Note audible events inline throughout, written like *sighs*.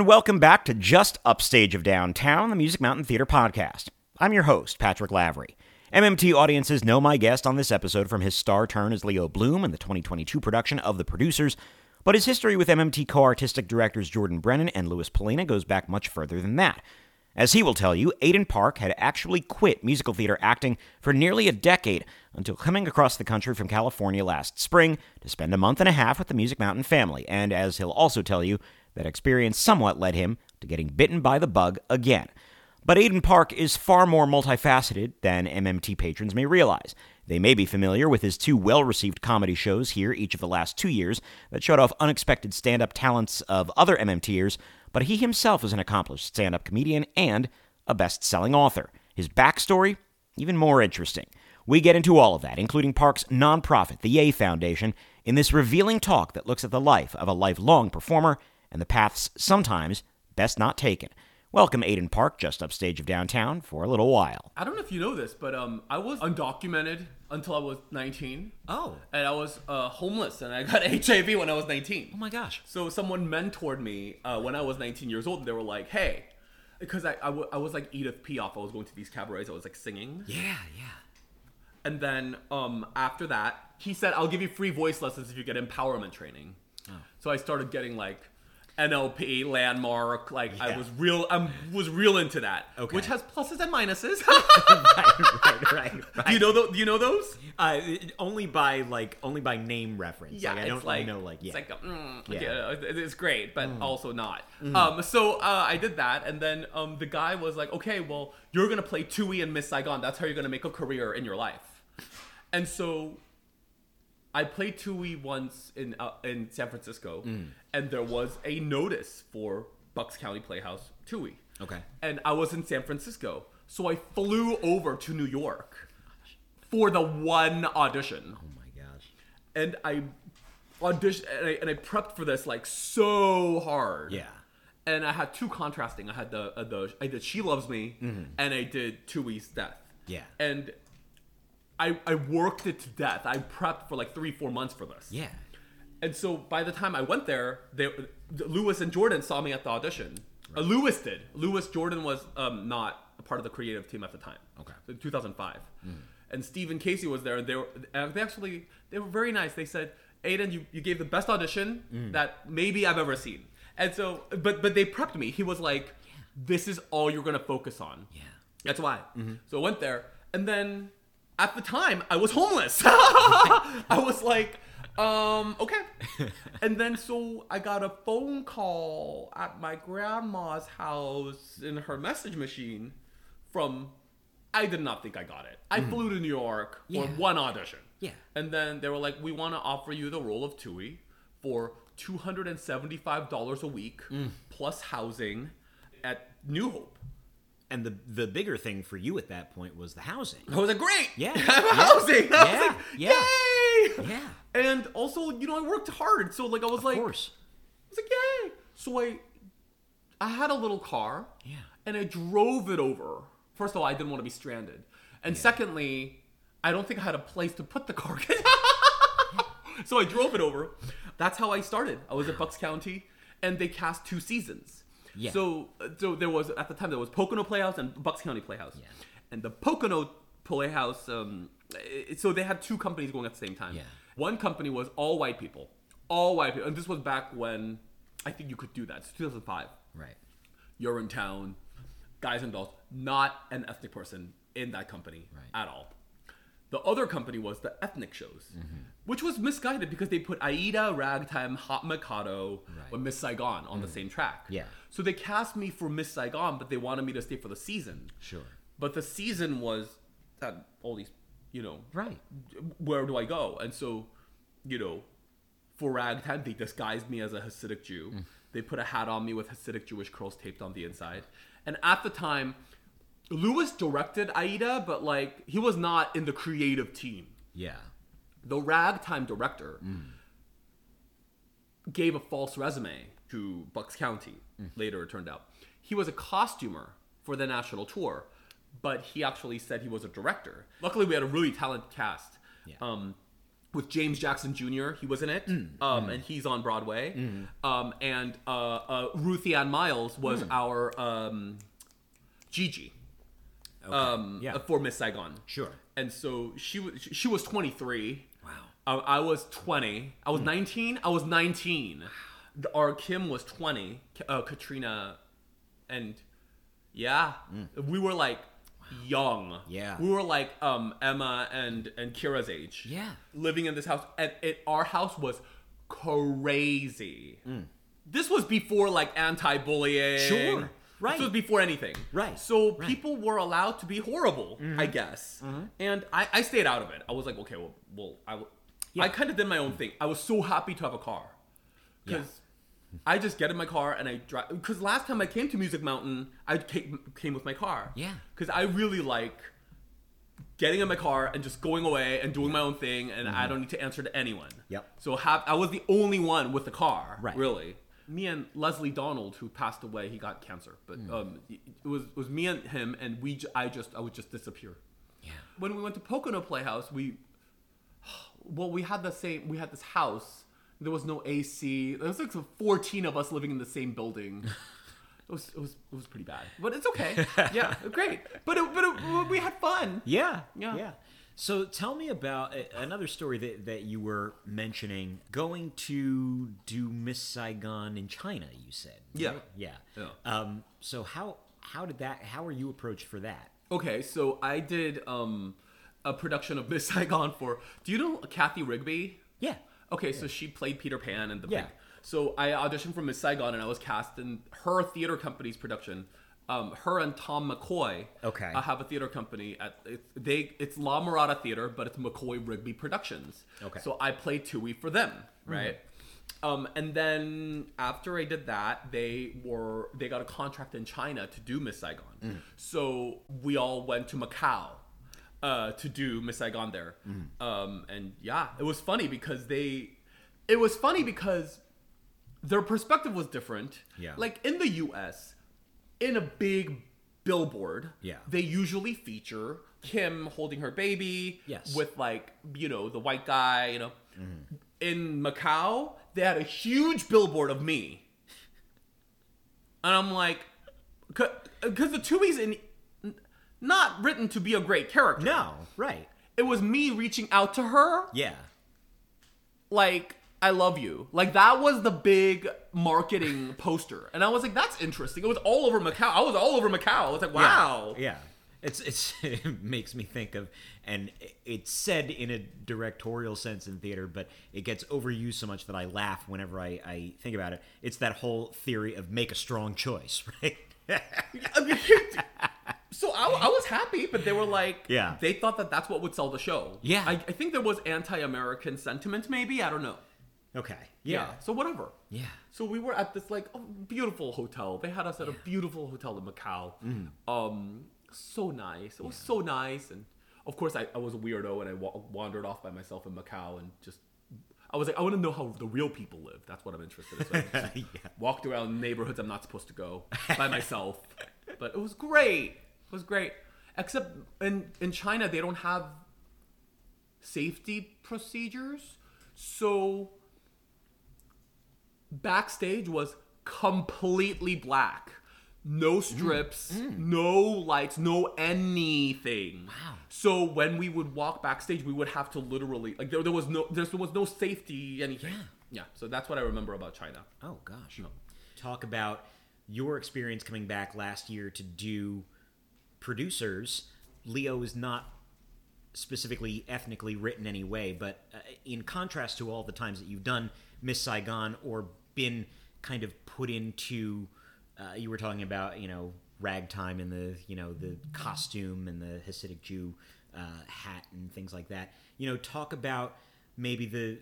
And welcome back to Just Upstage of Downtown, the Music Mountain Theater podcast. I'm your host, Patrick Lavery. MMT audiences know my guest on this episode from his star turn as Leo Bloom in the 2022 production of The Producers, but his history with MMT co artistic directors Jordan Brennan and Louis Polina goes back much further than that. As he will tell you, Aidan Park had actually quit musical theater acting for nearly a decade until coming across the country from California last spring to spend a month and a half with the Music Mountain family, and as he'll also tell you, that experience somewhat led him to getting bitten by the bug again. But Aidan Park is far more multifaceted than MMT patrons may realize. They may be familiar with his two well received comedy shows here each of the last two years that showed off unexpected stand up talents of other MMTers, but he himself is an accomplished stand up comedian and a best selling author. His backstory, even more interesting. We get into all of that, including Park's nonprofit, the Yay Foundation, in this revealing talk that looks at the life of a lifelong performer and the paths sometimes best not taken. Welcome, Aidan Park, just upstage of downtown for a little while. I don't know if you know this, but um, I was undocumented until I was 19. Oh. And I was uh, homeless, and I got *laughs* HIV when I was 19. Oh my gosh. So someone mentored me uh, when I was 19 years old, and they were like, "Hey," because I, I, w- I was like Edith Piaf. I was going to these cabarets. I was like singing. Yeah, yeah. And then um, after that, he said, "I'll give you free voice lessons if you get empowerment training." Oh. So I started getting like NLP, landmark. Like I was real. I was real into that. Okay. Which has pluses and minuses. *laughs* right, right, right, right. do you know you know those? Uh, only by like only by name reference. Yeah, like, I don't like know like yeah. It's like a, mm, Yeah. yeah. it's great, but Mm. also not. Mm-hmm. Um, so uh, I did that, and then um, the guy was like, "Okay, well, you're gonna play Thuy and Miss Saigon. That's how you're gonna make a career in your life." And so I played Thuy once in uh, in San Francisco, Mm. and there was a notice for Bucks County Playhouse Thuy. Okay. And I was in San Francisco, so I flew over to New York for the one audition Oh my gosh. and I auditioned and I, and I prepped for this like so hard. Yeah. And I had two contrasting. I had the uh, the I did She Loves Me and I did Thuy's Death. Mm-hmm. Yeah. And I I worked it to death. I prepped for like three four months for this. Yeah. And so by the time I went there, they, Lewis and Jordan saw me at the audition. Uh, Lewis did. Lewis Jordan was um, not a part of the creative team at the time. Okay. So 2005. And Stephen Casey was there, and they were uh, they actually they were very nice. They said, "Aidan, you, you gave the best audition that maybe I've ever seen." And so, but but they prepped me. He was like, "This is all you're gonna focus on." Yeah. That's why. So I went there, and then at the time I was homeless. *laughs* I was like, um, okay. *laughs* and then so I got a phone call at my grandma's house in her message machine from. I did not think I got it. I flew to New York Yeah. for one audition. Yeah. And then they were like, we want to offer you the role of Thuy for $275 a week plus housing at New Hope. And the the bigger thing for you at that point was the housing. *laughs* I was like, great. Yeah. I have a Yeah. housing. Yeah. like, Yeah. yay. Yeah. And also, you know, I worked hard. So like I was Of like course. I was like, yay. So I I had a little car. Yeah. And I drove it over. First of all, I didn't want to be stranded. And secondly, I don't think I had a place to put the car. *laughs* so I drove it over. That's how I started. I was at Bucks County and they cast two seasons. Yeah. So so there was at the time there was Pocono Playhouse and Bucks County Playhouse. Yeah. And the Pocono Playhouse um it- so they had two companies going at the same time. Yeah. One company was all white people. All white people. And this was back when I think you could do that. It's 2005 Right. you're in town, guys and dolls, not an ethnic person in that company Right. at all. The other company was the ethnic shows, Mm-hmm. which was misguided because they put Aida, Ragtime, Hot Mikado, Right. or Miss Saigon on the same track. Yeah. So they cast me for Miss Saigon, but they wanted me to stay for the season. Sure. But the season was that all these, you know, Right. where do I go? And so, you know, for ragtime, they disguised me as a Hasidic Jew. They put a hat on me with Hasidic Jewish curls taped on the inside. And at the time, Lewis directed Aida, but like he was not in the creative team. Yeah. The ragtime director gave a false resume to Bucks County. Later, it turned out he was a costumer for the national tour, but he actually said he was a director. Luckily, we had a really talented cast. Yeah. Um, with James Jackson Jr. He was in it, Mm, um, and he's on Broadway. Um, and uh, uh, Ruthie Ann Miles was Mm. our um, Gigi um, yeah. for Miss Saigon. Sure. And so she was she was 23. Wow. I, I was 20. I was 19. I was 19. The- Our Kim was 20. Uh, Katrina, and yeah, we were like young. Yeah. we were like um Emma and and Kira's age. Yeah. living in this house, and it our house was crazy. This was before like anti-bullying. Sure. Right. This was before anything. Right. So Right. people were allowed to be horrible, mm-hmm. I guess. Mm-hmm. And I, I stayed out of it. I was like, okay, well, well, I, I kind of did my own thing. I was so happy to have a car because I just get in my car and I drive. Because last time I came to Music Mountain, I came, came with my car. Yeah. Because I really like getting in my car and just going away and doing my own thing, and I mm-hmm. don't need to answer to anyone. Yep. So have I was the only one with the car, Right. really. Me and Leslie Donald, who passed away, he got cancer, but um, it was it was me and him, and we j- I just I would just disappear. Yeah. When we went to Pocono Playhouse, we *sighs* well we had the same we had this house. There was no AC. There was like fourteen of us living in the same building. *laughs* It was, it was it was pretty bad, but it's okay. *laughs* Yeah, great. But it, but it, we had fun. Yeah, Yeah. yeah. So tell me about another story that, that you were mentioning. Going to do Miss Saigon in China, you said. Yeah. right? yeah. Yeah. Um, so how how did that? How were you approached for that? Okay, so I did um, a production of Miss Saigon for. Do you know Cathy Rigby? Yeah. Okay, so she played Peter Pan and the Yeah. big. So I auditioned for Miss Saigon and I was cast in her theater company's production. Um, her and Tom McCoy Okay. uh, have a theater company at it's, they it's La Mirada Theater, but it's McCoy Rigby Productions. Okay. So I played Thuy for them, right? Um, and then after I did that, they were they got a contract in China to do Miss Saigon. So we all went to Macau uh, to do Miss Saigon there. Um, and yeah, it was funny because they, it was funny because their perspective was different. Yeah. Like in the U.S., in a big billboard, Yeah. they usually feature Kim holding her baby. Yes. With like you know the white guy, you know. Mm-hmm. In Macau, they had a huge billboard of me. And I'm like, because the Thuy's in, not written to be a great character. No. Right. It was me reaching out to her, Yeah. like, I love you. Like, that was the big marketing *laughs* poster. And I was like, that's interesting. It was all over Macau. I was all over Macau. I was like, wow. Yeah. It's it's *laughs* it makes me think of and it's said in a directorial sense in theater, but it gets overused so much that I laugh whenever I, I think about it. It's that whole theory of make a strong choice, *laughs* right? I mean, so I, I was happy, but they were like, Yeah. they thought that that's what would sell the show. Yeah. I, I think there was anti-American sentiment, maybe. I don't know. Okay. Yeah. Yeah. So whatever. Yeah. So we were at this like beautiful hotel. They had us at a beautiful hotel in Macau. Mm-hmm. Um, so nice. It was so nice, and of course I, I was a weirdo and I wa- wandered off by myself in Macau and just I was like I want to know how the real people live. That's what I'm interested in. So I *laughs* Yeah. walked around neighborhoods I'm not supposed to go by myself, *laughs* but it was great. It was great. Except in in China they don't have safety procedures, so backstage was completely black. No strips, no lights, no anything. Wow. So when we would walk backstage, we would have to literally like there, there was no there was no safety anything. Yeah. Yeah. So that's what I remember about China. Oh gosh. Talk about your experience coming back last year to do producers. Leo is not specifically ethnically written anyway, but uh, in contrast to all the times that you've done Miss Saigon or been kind of put into, uh, you were talking about, you know, ragtime and the, you know, the costume and the Hasidic Jew uh, hat and things like that. You know, talk about maybe the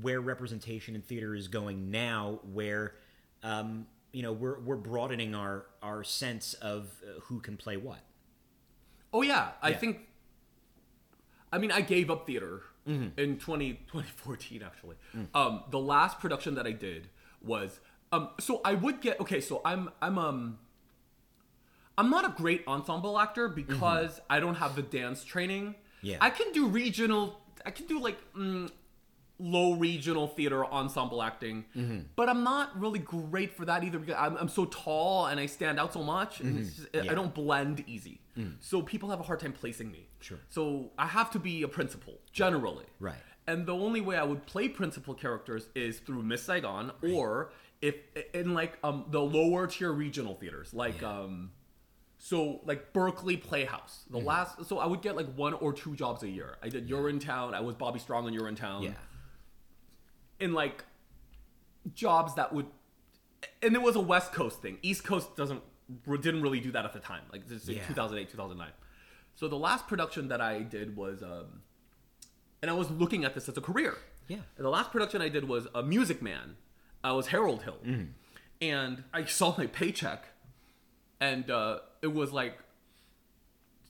where representation in theater is going now, where um, you know we're we're broadening our our sense of uh, who can play what. Oh yeah, I Yeah. think. I mean, I gave up theater in 20, 2014, actually. Um, the last production that I did was um, so I would get okay. So I'm I'm um I'm not a great ensemble actor because I don't have the dance training. Yeah. I can do regional I can do like mm, low regional theater ensemble acting, Mm-hmm. but I'm not really great for that either because I'm, I'm so tall and I stand out so much, and I- Mm-hmm. Yeah. Mm. I don't blend easy. So people have a hard time placing me. Sure. So I have to be a principal generally. Right. And the only way I would play principal characters is through Miss Saigon or if in like um the lower tier regional theaters like um so like Berkeley Playhouse. The Mm-hmm. last so I would get like one or two jobs a year. I did Urinetown. I was Bobby Strong on Urinetown. Yeah. In like jobs that would and it was a West Coast thing. East Coast doesn't didn't really do that at the time. Like this is Yeah. 2008, 2009. So the last production that I did was um and I was looking at this as a career. Yeah. And the last production I did was a Music Man. I was Harold Hill, Mm. and I saw my paycheck, and uh, it was like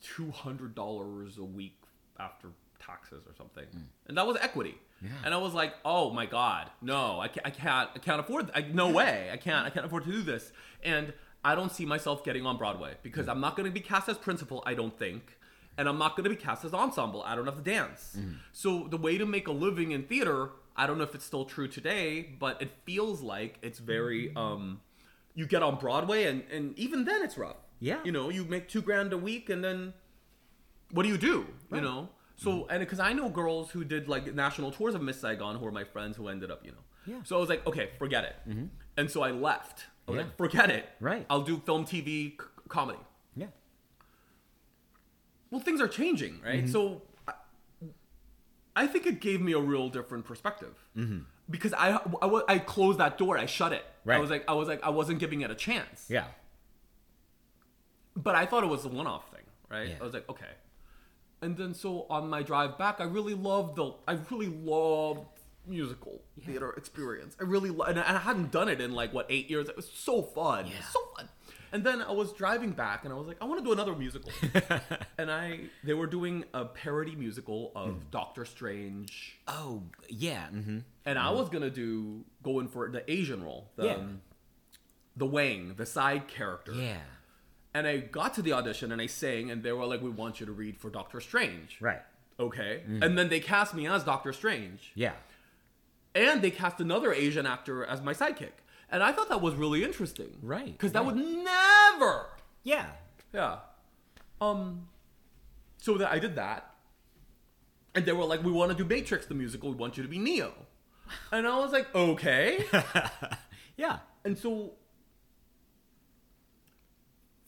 two hundred dollars a week after taxes or something, and that was equity. Mm. Yeah. And I was like, "Oh my god, no! I can't! I can't! I can't afford! I, no way! I can't! I can't afford to do this!" And I don't see myself getting on Broadway because I'm not going to be cast as principal. I don't think, and I'm not going to be cast as ensemble. I don't have to dance. So the way to make a living in theater, I don't know if it's still true today, but it feels like it's very. um You get on Broadway, and and even then it's rough. Yeah. You know, you make two grand a week, and then what do you do? You know. So and because I know girls who did like national tours of Miss Saigon who are my friends who ended up, you know. Yeah. So I was like, okay, forget it. And so I left. I was Yeah. like, forget it. Right. I'll do film, TV, c- comedy. Yeah. Well, things are changing, right? Mm-hmm. So I, I think it gave me a real different perspective. Because I, I, I closed that door. I shut it. Right. I was like, I was like, I wasn't giving it a chance. Yeah. But I thought it was a one-off thing, right? Yeah. I was like, okay. And then so on my drive back, I really loved the, I really loved musical theater experience. I really, lo- and I hadn't done it in like what eight years. It was so fun, Yeah. so fun. And then I was driving back, and I was like, I want to do another musical. *laughs* and I, they were doing a parody musical of Hmm. Doctor Strange, Oh, yeah. Mm-hmm. and I was gonna do going for the Asian role, the, Yeah. the Wang, the side character. Yeah. And I got to the audition and I sang, and they were like, "We want you to read for Doctor Strange." Right. Okay. Mm. And then they cast me as Doctor Strange, Yeah. and they cast another Asian actor as my sidekick, and I thought that was really interesting. Right, Because that right. would never. Yeah. Yeah. Um. So that I did that, and they were like, "We want to do Matrix the musical. We want you to be Neo," and I was like, "Okay." *laughs* Yeah. And so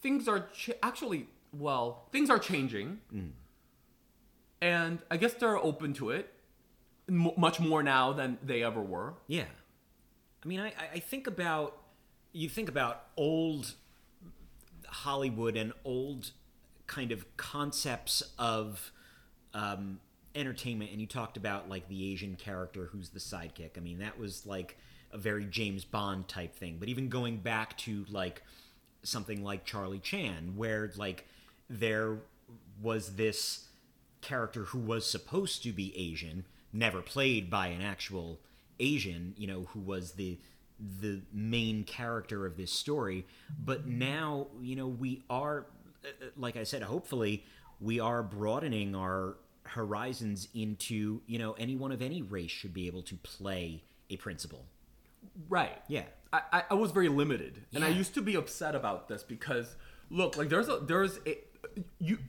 things are ch- actually well, things are changing, and I guess they're open to it m- much more now than they ever were. Yeah. I mean, I, I- I think about you think about old Hollywood and old kind of concepts of um, entertainment, and you talked about like the Asian character who's the sidekick. I mean, that was like a very James Bond type thing. But even going back to like something like Charlie Chan, where like there was this character who was supposed to be Asian, never played by an actual Asian, you know, who was the the main character of this story. But now, you know, we are, like I said, hopefully, we are broadening our horizons into, you know, anyone of any race should be able to play a principal. Right. Yeah. I, I, was very limited, and I used to be upset about this because look, like there's a there's a you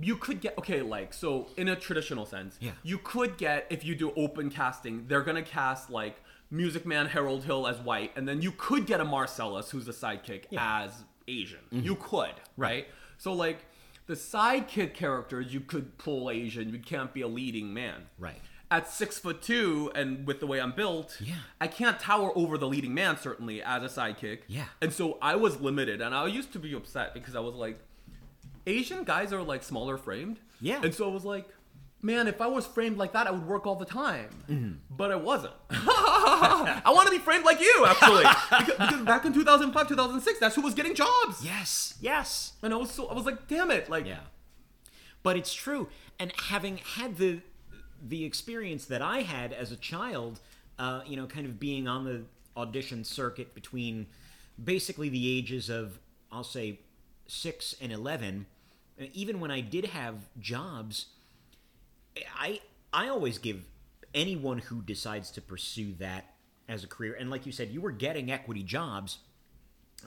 you could get okay like so in a traditional sense Yeah. you could get if you do open casting they're gonna cast like music man harold hill as white and then you could get a marcellus who's the sidekick as asian mm-hmm. you could right? so like the sidekick characters you could pull asian you can't be a leading man Right. At six foot two and with the way I'm built, Yeah. I can't tower over the leading man certainly as a sidekick. Yeah. And so I was limited, and I used to be upset because I was like, Asian guys are like smaller framed. Yeah. And so I was like, man, if I was framed like that, I would work all the time. Mm-hmm. But I wasn't. *laughs* I want to be framed like you, actually, because, because back in 2005, 2006, that's who was getting jobs. Yes. Yes. And I was so I was like, damn it, like. Yeah. But it's true. And having had the the experience that I had as a child, uh, you know, kind of being on the audition circuit between basically the ages of I'll say 6 and 11, uh, even when I did have jobs, I I always give anyone who decides to pursue that as a career, and like you said, you were getting equity jobs,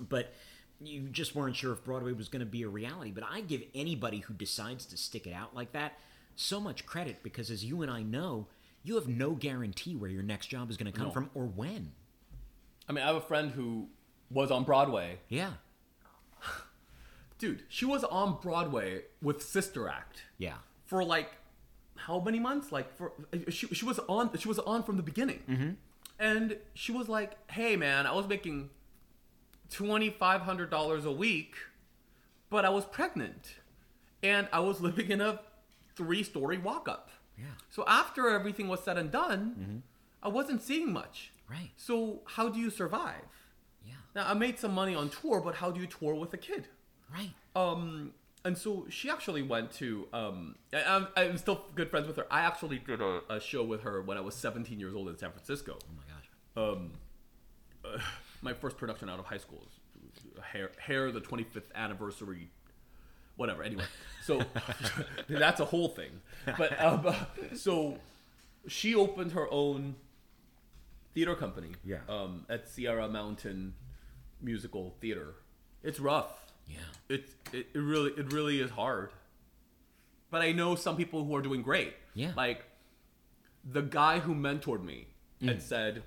but you just weren't sure if Broadway was going to be a reality. But I give anybody who decides to stick it out like that so much credit because, as you and I know, you have no guarantee where your next job is going to come No. from or when. I mean, I have a friend who was on Broadway. Yeah. *sighs* Dude, she was on Broadway with Sister Act Yeah. for like how many months? Like for she, she was on she was on from the beginning. Mm-hmm. And she was like, "Hey man, I was making $2500 a week, but I was pregnant and I was living in a three-story walk-up." Yeah. So after everything was said and done, I wasn't seeing much. Right. So how do you survive? Yeah. Now I made some money on tour, but how do you tour with a kid? Right. Um, and so she actually went to. Um, I, I'm, I'm still good friends with her. I actually did a, a show with her when I was 17 years old in San Francisco. Oh my gosh. Um, uh, *sighs* my first production out of high school is Hair, Hair, the 25th anniversary, whatever. Anyway, so *laughs* that's a whole thing. But um, so she opened her own theater company. Yeah. Um, at Sierra Mountain Musical Theater. It's rough. Yeah. It, it it really it really is hard. But I know some people who are doing great. Yeah. Like the guy who mentored me and said,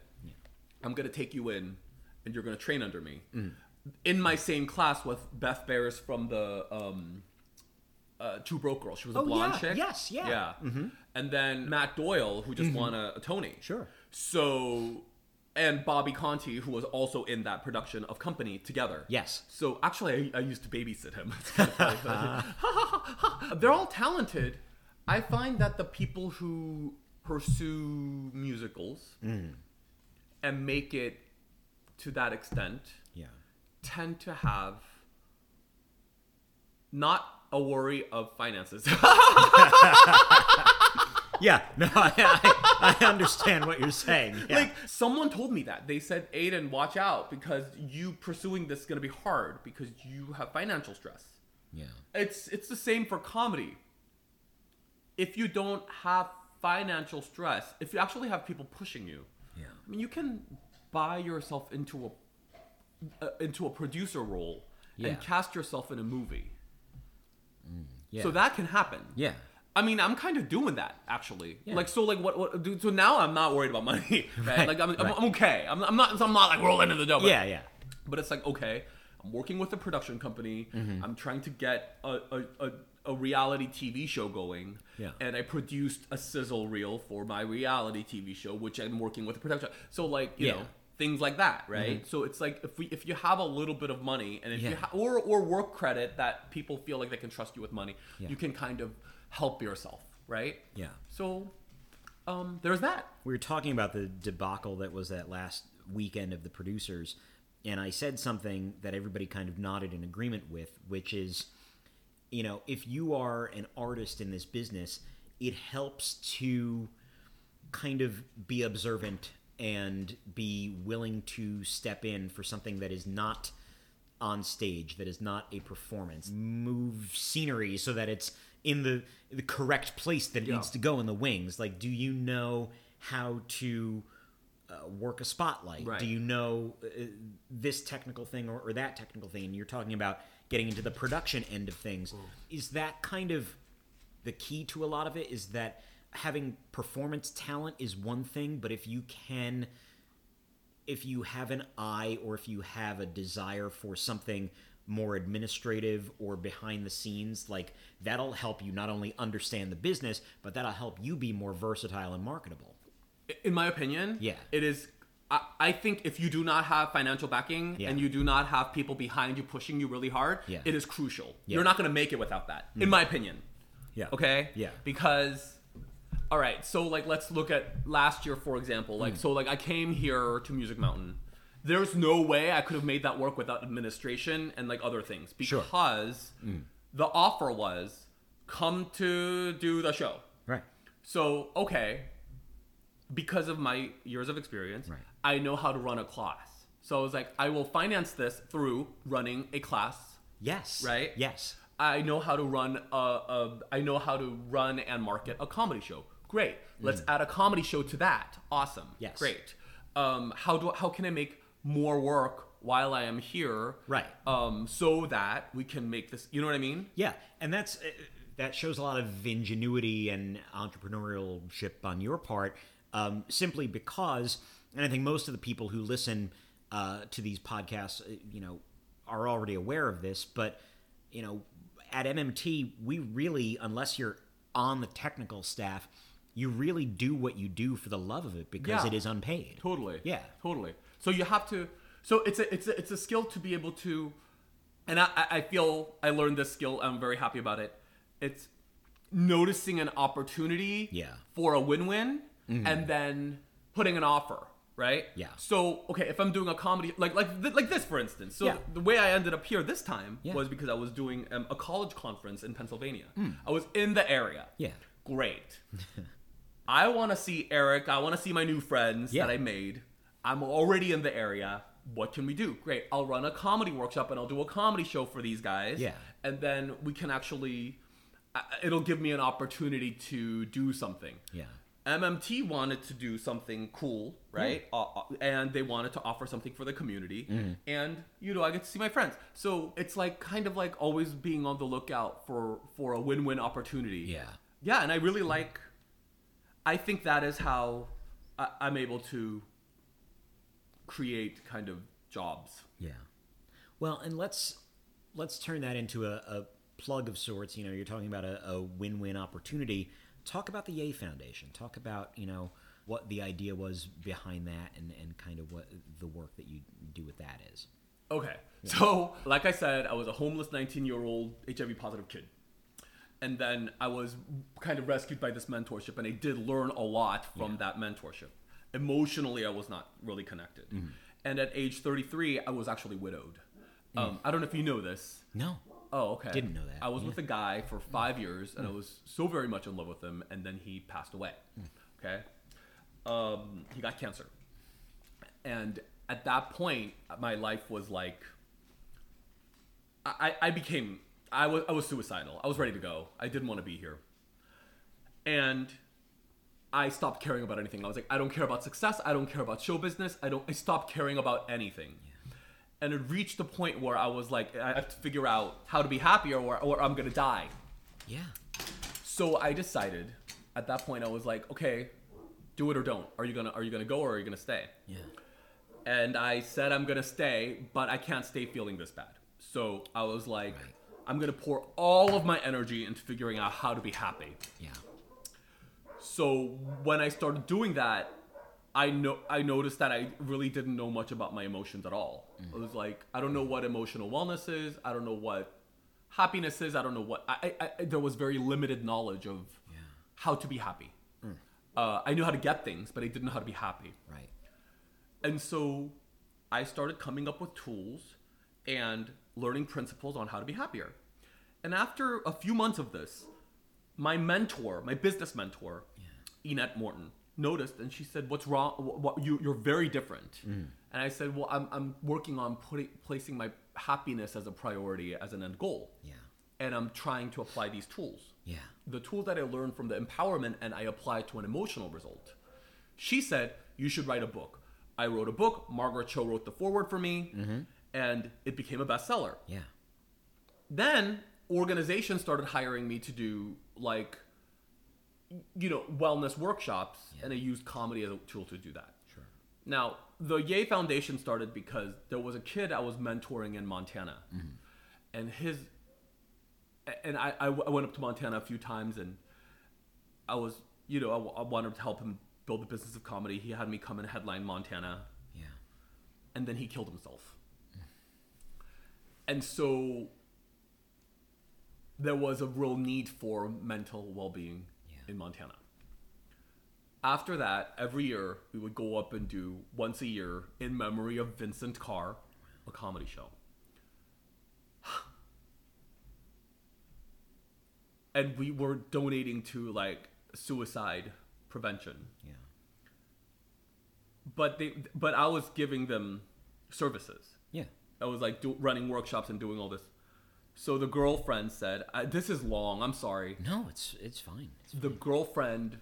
"I'm gonna take you in, and you're gonna train under me." In my same class with Beth Behrs from the um, uh, Two Broke Girls. She was a Oh, blonde yeah. chick. Yes, yeah. Mm-hmm. Yeah. And then Matt Doyle, who just won a, a Tony. Sure. So, and Bobby Conte, who was also in that production of Company together. Yes. So actually, I, I used to babysit him. *laughs* Kind of funny. *laughs* *laughs* They're all talented. I find that the people who pursue musicals and make it to that extent. Tend to have not a worry of finances. *laughs* Yeah. No, I, I, understand what you're saying. Yeah. Like someone told me that. They said, "Aidan, watch out because you pursuing this is going to be hard because you have financial stress." yeah. It's it's the same for comedy. If you don't have financial stress, if you actually have people pushing you, Yeah. I mean, you can buy yourself into a uh, into a producer role Yeah. and cast yourself in a movie. Yeah. So that can happen. Yeah. I mean, I'm kind of doing that actually. Yeah. Like, so, like, what, what? dude, So now I'm not worried about money, *laughs* right? Right, Like, I'm, I'm, right. I'm okay. I'm, I'm not. I'm not like rolling into the dough. Yeah. Yeah. But it's like, okay, I'm working with a production company. Mm-hmm. I'm trying to get a, a, a, a reality TV show going. Yeah. And I produced a sizzle reel for my reality TV show, which I'm working with a production. So like, you Yeah. Know, things like that, right? So it's like if we if you have a little bit of money and if you Yeah. ha- or or work credit that people feel like they can trust you with money, Yeah. you can kind of help yourself, right? Yeah. So um, there's that. we were talking about the debacle that was that last weekend of the producers, and I said something that everybody kind of nodded in agreement with, which is, you know, if you are an artist in this business, it helps to kind of be observant and be willing to step in for something that is not on stage that is not a performance. Move scenery so that it's in the the correct place that it Yeah. needs to go in the wings. Like do you know how to uh, work a spotlight? Right. do you know uh, this technical thing or, or that technical thing? And you're talking about getting into the production end of things. Is that kind of the key to a lot of it? Is that having performance talent is one thing but if you can if you have an eye or if you have a desire for something more administrative or behind the scenes like that'll help you not only understand the business but that'll help you be more versatile and marketable in my opinion, Yeah. it is. I, think if you do not have financial backing Yeah. and you do not have people behind you pushing you really hard, Yeah. it is crucial. Yeah. Mm. You're not going to make it without that, in my opinion. yeah Okay. Yeah. Because, all right. So like, let's look at last year for example. Mm. Like, so like I came here to Music Mountain. There's no way I could have made that work without administration and like other things Sure. Mm. because the offer was come to do the show. right So, okay, because of my years of experience, Right. I know how to run a class. So I was like, I will finance this through running a class. yes Right? yes I know how to run a, a I know how to run and market a comedy show. Great. Let's add a comedy show to that. Awesome. Yes. Great. Um, how do how can I make more work while I am here? Right. Um, so that we can make this. You know what I mean? Yeah, and that's uh, that shows a lot of ingenuity and entrepreneurship on your part, um, simply because, and I think most of the people who listen uh, to these podcasts, uh, you know, are already aware of this. But you know, at MMT, we really, unless you're on the technical staff, you really do what you do for the love of it because Yeah. it is unpaid. Totally. Yeah. Totally. So you have to. So it's a it's a it's a skill to be able to, and I I- feel I learned this skill. I'm very happy about it. It's noticing an opportunity. Yeah. Mm-hmm. For a win-win, and then putting an offer. Right. Yeah. So okay, if I'm doing a comedy like like th- like this for instance, so Yeah. the way I ended up here this time Yeah. was because I was doing um, a college conference in Pennsylvania. I was in the area. Yeah. Great. *laughs* I want to see Eric. I want to see my new friends Yeah. that I made. I'm already in the area. What can we do? Great. I'll run a comedy workshop and I'll do a comedy show for these guys. Yeah. And then we can actually, uh, it'll give me an opportunity to do something. Yeah. MMT wanted to do something cool, right? Uh, uh, and they wanted to offer something for the community. Mm-hmm. And you know, I get to see my friends. So it's like kind of like always being on the lookout for for a win-win opportunity. Yeah. Yeah, and I really like. I think that is how I, I'm able to create kind of jobs. Yeah. Well, and let's let's turn that into a, a plug of sorts. You know, you're talking about a, a win-win opportunity. Talk about the Yay Foundation. Talk about you know what the idea was behind that, and and kind of what the work that you do with that is. Okay. So, like I said, I was a homeless 19 year old HIV positive kid. And then I was kind of rescued by this mentorship, and I did learn a lot from that mentorship. Emotionally, I was not really connected. Mm-hmm. And at age 33, I was actually widowed. Mm. Um, I don't know if you know this. No. Oh, okay. Didn't know that, I was yeah. with a guy for mm. five years, and I mm. was so very much in love with him, and then he passed away. Okay, um, he got cancer, and at that point, my life was like, I, I became, I was, I was suicidal. I was ready to go. I didn't want to be here, and I stopped caring about anything. I was like, I don't care about success. I don't care about show business. I don't. I stopped caring about anything and it reached the point where I was like, I have to figure out how to be happier, or, or I'm gonna die. Yeah. So I decided, at that point, I was like, okay, do it or don't. Are you gonna Are you gonna go or are you gonna stay? Yeah. And I said I'm gonna stay, but I can't stay feeling this bad. So I was like, Right. I'm gonna pour all of my energy into figuring out how to be happy. Yeah. So when I started doing that, I know I noticed that I really didn't know much about my emotions at all. It was like I don't know what emotional wellness is. I don't know what happiness is. I don't know what I, I, I there was very limited knowledge of Yeah. how to be happy. Uh, I knew how to get things, but I didn't know how to be happy. Right. And so I started coming up with tools and learning principles on how to be happier. And after a few months of this, my mentor, my business mentor, Enette Morton, noticed and she said, "What's wrong? What, you, you're very different." Mm. And I said, "Well, I'm, I'm working on putting placing my happiness as a priority, as an end goal, Yeah. and I'm trying to apply these tools." Yeah. the tools that I learned from the empowerment and I apply to an emotional result. She said, You should write a book. I wrote a book. Margaret Cho wrote the foreword for me, mm-hmm. And it became a bestseller. Yeah. Then organizations started hiring me to do like, you know, wellness workshops, and I used comedy as a tool to do that. Sure. Now, the Yay Foundation started because there was a kid I was mentoring in Montana, mm-hmm. and his, and I, I went up to Montana a few times, and I was, you know, I wanted to help him build the business of comedy. He had me come and headline Montana, Yeah. and then he killed himself. And so there was a real need for mental well-being Yeah. in Montana. After that, every year we would go up and do once a year in memory of Vincent Carr, a comedy show. *sighs* and we were donating to like suicide prevention Yeah. but they but I was giving them services. Yeah. I was like do, running workshops and doing all this. So the girlfriend said, "This is long. I'm sorry." No, it's it's fine. It's The girlfriend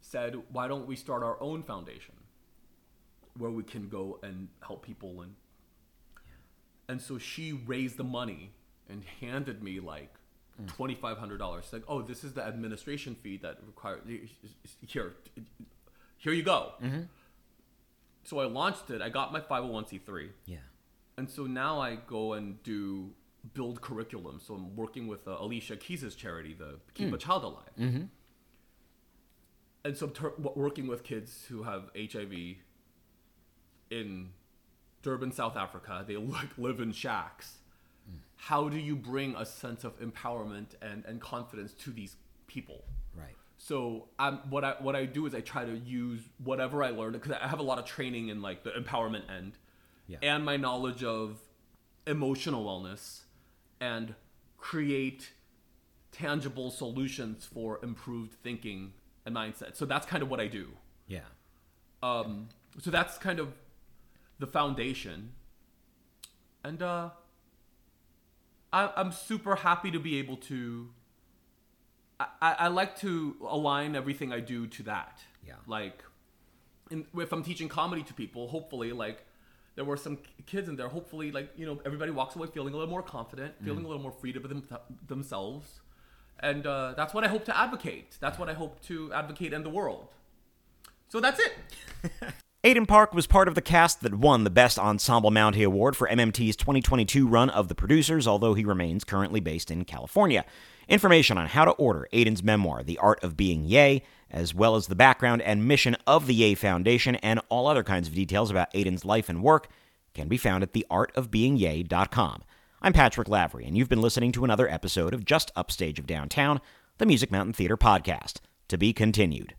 said, "Why don't we start our own foundation where we can go and help people?" And and so she raised the money and handed me like mm. twenty five hundred dollars. Like, oh, this is the administration fee that requires here. Here you go. Mm-hmm. So I launched it. I got my five hundred one c three. Yeah. And so now I go and do build curriculum. So I'm working with uh, Alicia Keys' charity, the Keep a Child Alive. Mm-hmm. And so I'm ter- working with kids who have HIV in Durban, South Africa. They *laughs* like live in shacks. How do you bring a sense of empowerment and, and confidence to these people? Right. So um, what I what I do is I try to use whatever I learned because I have a lot of training in like the empowerment end, Yeah. and my knowledge of emotional wellness, and create tangible solutions for improved thinking and mindset. So that's kind of what I do. Yeah. Um, so that's kind of the foundation, and uh, I, I'm super happy to be able to. I, I like to align everything I do to that. Yeah. Like, in, if I'm teaching comedy to people, hopefully, like, there were some kids in there. Hopefully, like, you know, everybody walks away feeling a little more confident, feeling a little more free to be them, themselves, and uh, that's what I hope to advocate. That's what I hope to advocate in the world. So that's it. *laughs* Aidan Park was part of the cast that won the Best Ensemble Mountie Award for MMT's 2022 run of The Producers, although he remains currently based in California. Information on how to order Aidan's memoir, The Art of Being Yay, as well as the background and mission of the Yay Foundation and all other kinds of details about Aidan's life and work can be found at theartofbeingyay.com. I'm Patrick Lavery, and you've been listening to another episode of Just Upstage of Downtown, the Music Mountain Theater podcast. To be continued.